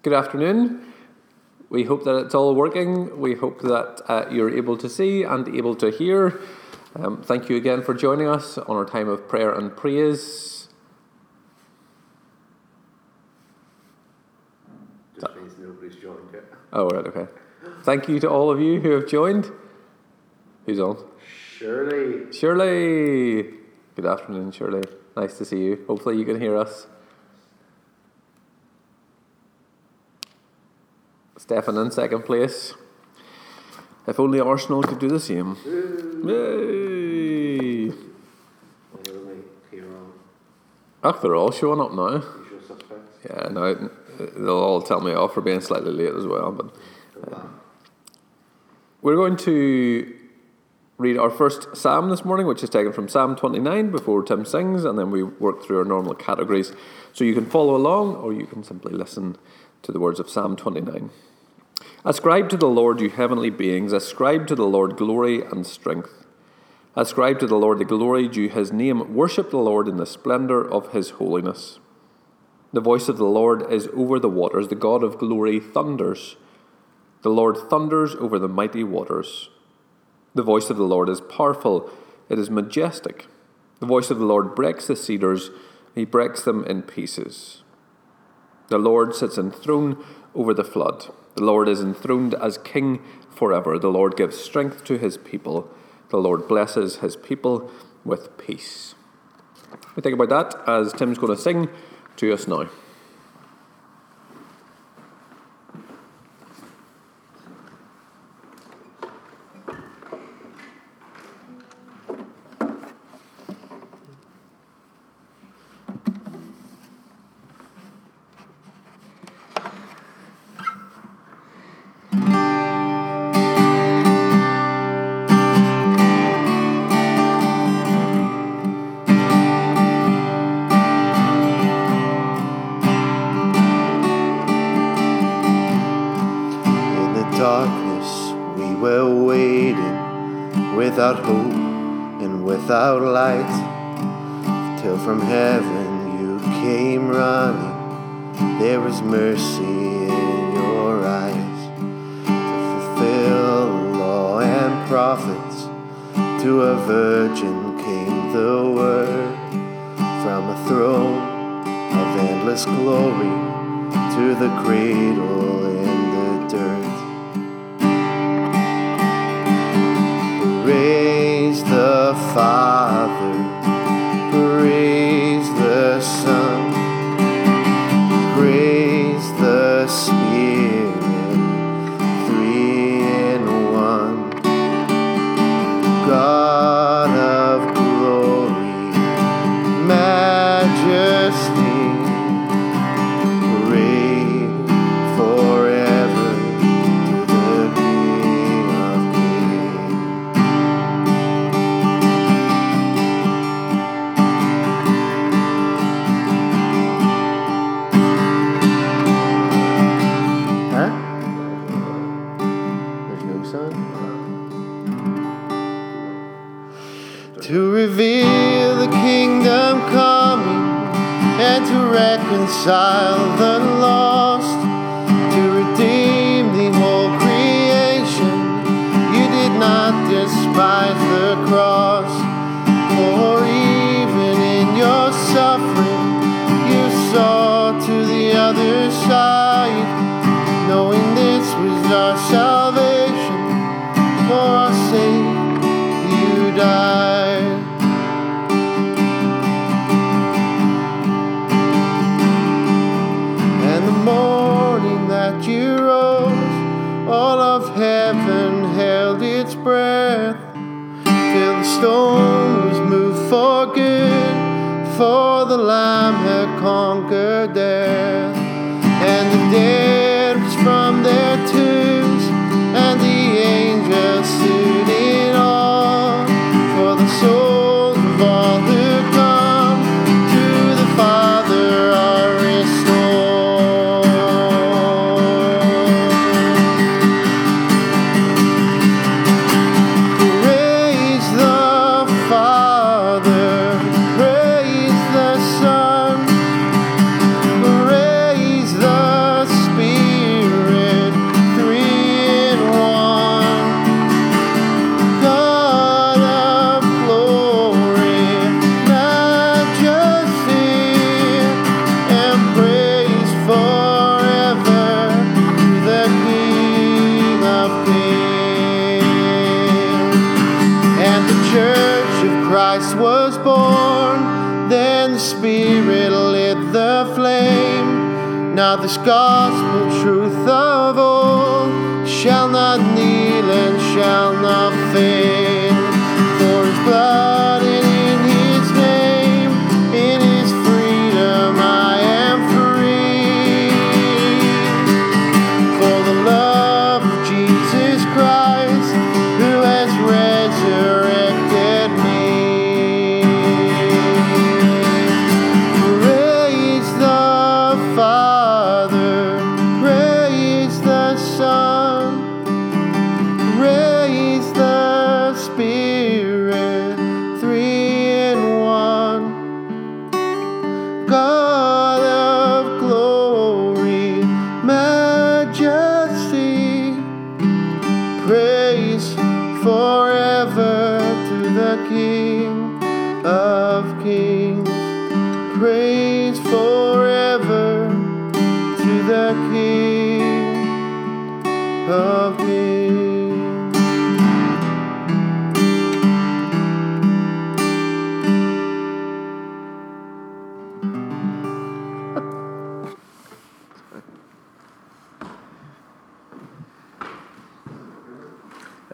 Good afternoon. We hope that it's all working. We hope that uh, you're able to see and able to hear. Um, thank you again for joining us on our time of prayer and praise. Just means nobody's joined yet. Oh, right, okay. Thank you to all of you who have joined. Who's on? Shirley. Shirley. Good afternoon, Shirley. Nice to see you. Hopefully, you can hear us. Stefan in second place. If only Arsenal could do the same. Yay! Ach, they're all showing up now. Yeah, no, they'll all tell me off for being slightly late as well. But back. we're going to read our first psalm this morning, which is taken from Psalm 29 before Tim sings, and then we work through our normal categories. So you can follow along, or you can simply listen to the words of Psalm 29. Ascribe to the Lord, you heavenly beings, ascribe to the Lord glory and strength. Ascribe to the Lord the glory due his name. Worship the Lord in the splendour of his holiness. The voice of the Lord is over the waters, the God of glory thunders. The Lord thunders over the mighty waters. The voice of the Lord is powerful, it is majestic. The voice of the Lord breaks the cedars, he breaks them in pieces. The Lord sits enthroned over the flood. The Lord is enthroned as king forever. The Lord gives strength to his people. The Lord blesses his people with peace. We think about that as Tim's going to sing to us now. Light, till from heaven you came running. There was mercy in your eyes to fulfill law and prophets. To a virgin came the word from a throne of endless glory to the cradle reveal the kingdom coming and to reconcile the lost, This gospel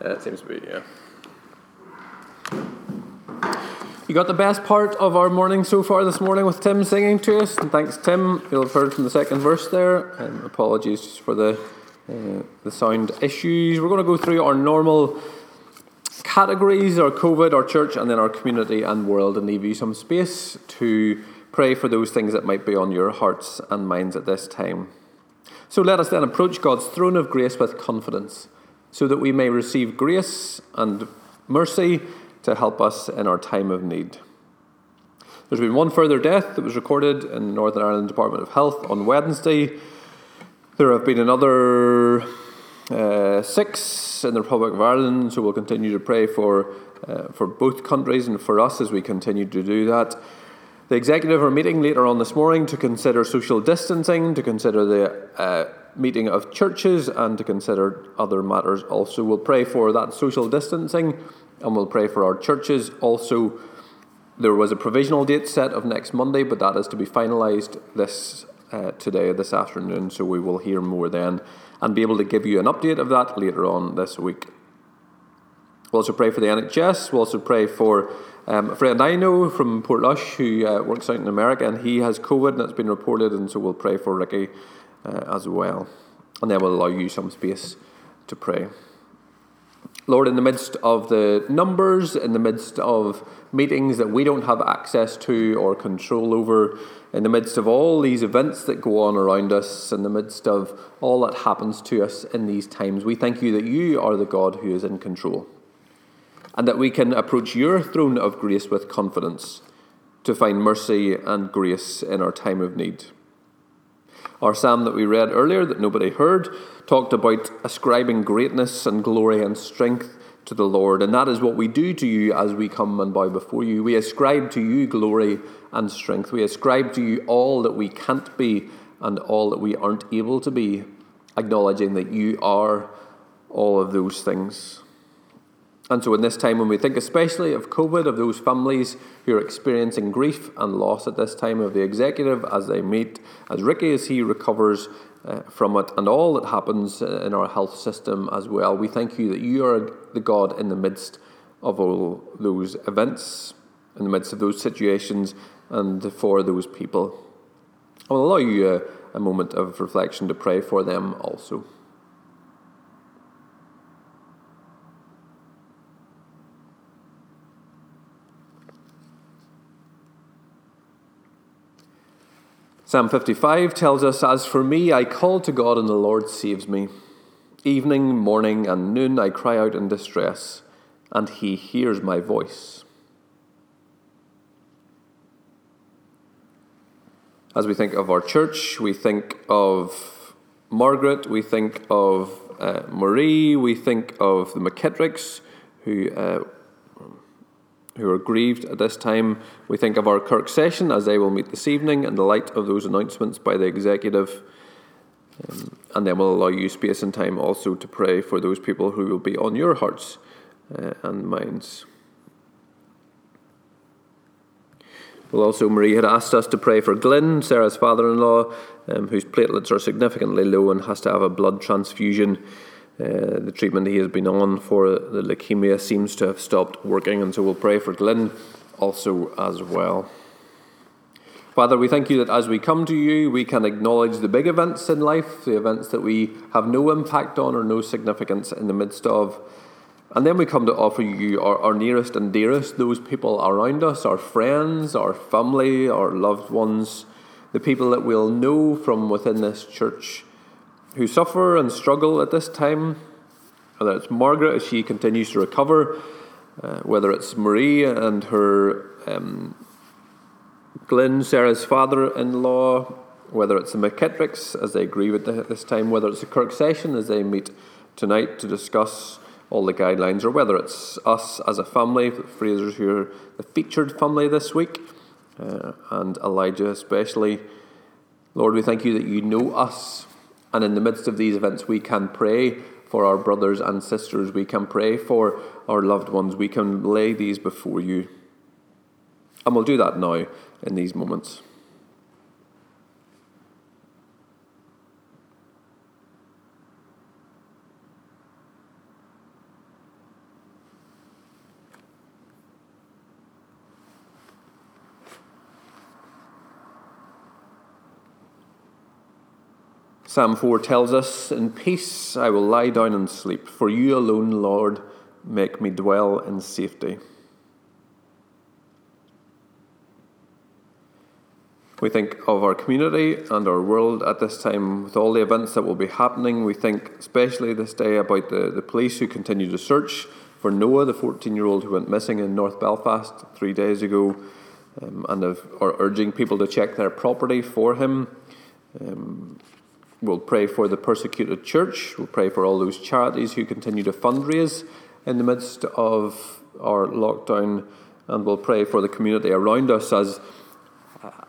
Yeah, it seems to be, yeah. You got the best part of our morning so far this morning with Tim singing to us, and thanks, Tim. You'll have heard from the second verse there. And apologies for the uh, the sound issues. We're going to go through our normal categories: our COVID, our church, and then our community and world, and leave you some space to pray for those things that might be on your hearts and minds at this time. So let us then approach God's throne of grace with confidence, so that we may receive grace and mercy to help us in our time of need. There's been one further death that was recorded in the Northern Ireland Department of Health on Wednesday. There have been another uh, six in the Republic of Ireland, so we'll continue to pray for, uh, for both countries and for us as we continue to do that. The executive are meeting later on this morning to consider social distancing, to consider the uh, meeting of churches, and to consider other matters also. We'll pray for that social distancing and we'll pray for our churches. Also, there was a provisional date set of next Monday, but that is to be finalised this uh, today, this afternoon, so we will hear more then and be able to give you an update of that later on this week. We'll also pray for the NHS. We'll also pray for um, a friend I know from Portrush who uh, works out in America, and he has COVID, and it's been reported, and so we'll pray for Ricky uh, as well. And then we'll allow you some space to pray. Lord, in the midst of the numbers, in the midst of meetings that we don't have access to or control over, in the midst of all these events that go on around us, in the midst of all that happens to us in these times, we thank you that you are the God who is in control and that we can approach your throne of grace with confidence to find mercy and grace in our time of need. Our psalm that we read earlier, that nobody heard, talked about ascribing greatness and glory and strength to the Lord. And that is what we do to you as we come and bow before you. We ascribe to you glory and strength. We ascribe to you all that we can't be and all that we aren't able to be, acknowledging that you are all of those things. And so, in this time, when we think especially of COVID, of those families who are experiencing grief and loss at this time, of the executive as they meet, as Ricky as he recovers uh, from it, and all that happens in our health system as well, we thank you that you are the God in the midst of all those events, in the midst of those situations, and for those people. I will allow you a, a moment of reflection to pray for them also. Psalm 55 tells us, As for me, I call to God, and the Lord saves me. Evening, morning, and noon I cry out in distress, and he hears my voice. As we think of our church, we think of Margaret, we think of uh, Marie, we think of the McKittricks, who uh, who are grieved at this time. We think of our Kirk session as they will meet this evening in the light of those announcements by the executive. Um, and then we'll allow you space and time also to pray for those people who will be on your hearts uh, and minds. Well, also, Marie had asked us to pray for Glyn, Sarah's father in law, um, whose platelets are significantly low and has to have a blood transfusion. Uh, the treatment he has been on for the leukemia seems to have stopped working, and so we'll pray for Glyn also as well. Father, we thank you that as we come to you, we can acknowledge the big events in life, the events that we have no impact on or no significance in the midst of. And then we come to offer you our, our nearest and dearest, those people around us, our friends, our family, our loved ones, the people that we'll know from within this church who suffer and struggle at this time. Whether it's Margaret as she continues to recover, uh, whether it's Marie and her um, Glyn, Sarah's father in law, whether it's the McKittricks as they grieve at this time, whether it's the Kirk session as they meet tonight to discuss all the guidelines, or whether it's us as a family, the Frasers who are the featured family this week, uh, and Elijah especially. Lord, we thank you that you know us, and in the midst of these events, we can pray for our brothers and sisters, we can pray for our loved ones, we can lay these before you. And we'll do that now in these moments. Psalm 4 tells us, In peace I will lie down and sleep, for you alone, Lord, make me dwell in safety. We think of our community and our world at this time with all the events that will be happening. We think, especially this day, about the, the police who continue to search for Noah, the 14 year old who went missing in North Belfast three days ago, um, and have, are urging people to check their property for him. Um, we'll pray for the persecuted church. We'll pray for all those charities who continue to fundraise in the midst of our lockdown. And we'll pray for the community around us as,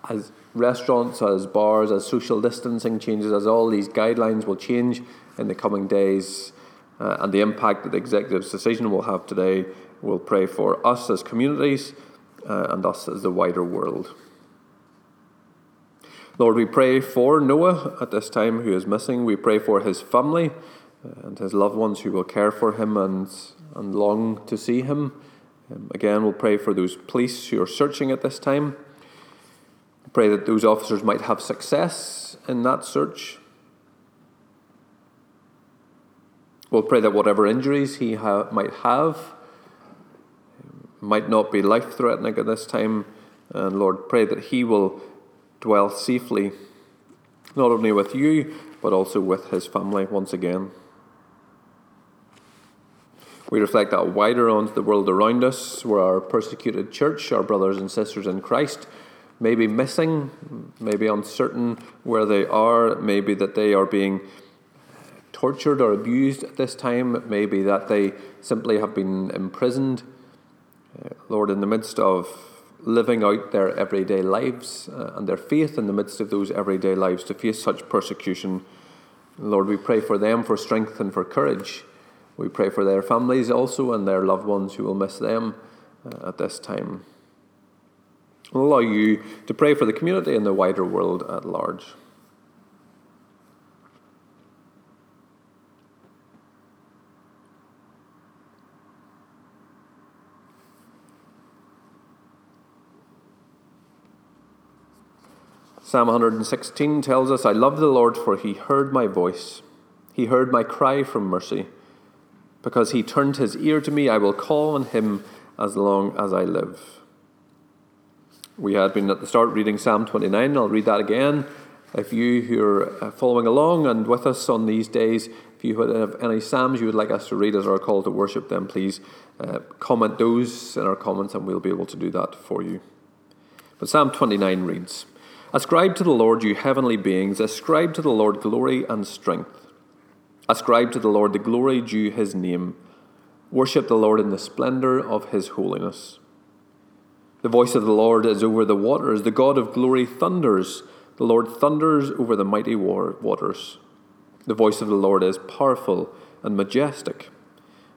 as restaurants, as bars, as social distancing changes, as all these guidelines will change in the coming days, uh, and the impact that the executive's decision will have today, we'll pray for us as communities uh, and us as the wider world. Lord, we pray for Noah at this time who is missing. We pray for his family uh, and his loved ones who will care for him and, and long to see him. Um, again, we'll pray for those police who are searching at this time. Pray that those officers might have success in that search. We'll pray that whatever injuries he ha- might have might not be life threatening at this time. And Lord, pray that he will dwell safely, not only with you, but also with his family once again. We reflect that wider onto the world around us, where our persecuted church, our brothers and sisters in Christ, maybe missing, maybe uncertain where they are, maybe that they are being tortured or abused at this time, maybe that they simply have been imprisoned. Uh, Lord, in the midst of living out their everyday lives uh, and their faith in the midst of those everyday lives to face such persecution, Lord, we pray for them for strength and for courage. We pray for their families also and their loved ones who will miss them uh, at this time will allow you to pray for the community and the wider world at large. Psalm 116 tells us, I love the Lord, for he heard my voice. He heard my cry from mercy. Because he turned his ear to me, I will call on him as long as I live. We had been at the start reading Psalm 29. I'll read that again. If you who are uh, following along and with us on these days, if you have any Psalms you would like us to read as our call to worship, then please uh, comment those in our comments and we'll be able to do that for you. But Psalm 29 reads Ascribe to the Lord, you heavenly beings, ascribe to the Lord glory and strength. Ascribe to the Lord the glory due his name. Worship the Lord in the splendour of his holiness. The voice of the Lord is over the waters. The God of glory thunders. The Lord thunders over the mighty waters. The voice of the Lord is powerful and majestic.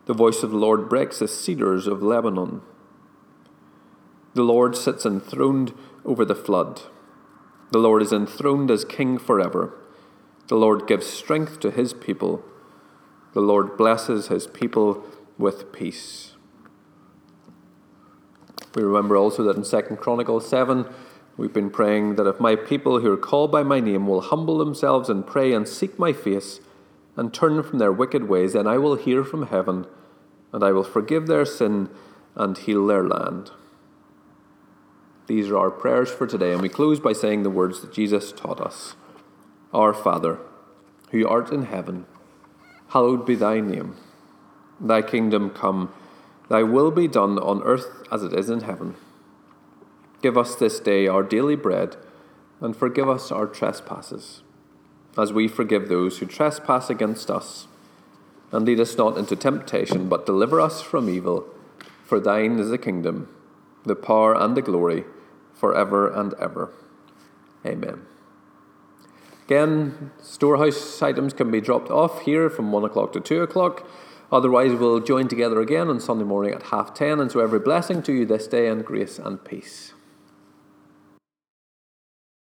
The voice of the Lord breaks the cedars of Lebanon. The Lord sits enthroned over the flood. The Lord is enthroned as King forever. The Lord gives strength to his people. The Lord blesses his people with peace. We remember also that in 2 Chronicles 7, we've been praying that if my people who are called by my name will humble themselves and pray and seek my face and turn from their wicked ways, then I will hear from heaven and I will forgive their sin and heal their land. These are our prayers for today, and we close by saying the words that Jesus taught us Our Father, who art in heaven, hallowed be thy name. Thy kingdom come, thy will be done on earth as it is in heaven. Give us this day our daily bread, and forgive us our trespasses, as we forgive those who trespass against us. And lead us not into temptation, but deliver us from evil. For thine is the kingdom, the power, and the glory, forever and ever. Amen. Again, storehouse items can be dropped off here from 1 o'clock to 2 o'clock. Otherwise, we'll join together again on Sunday morning at half 10. And so, every blessing to you this day, and grace and peace.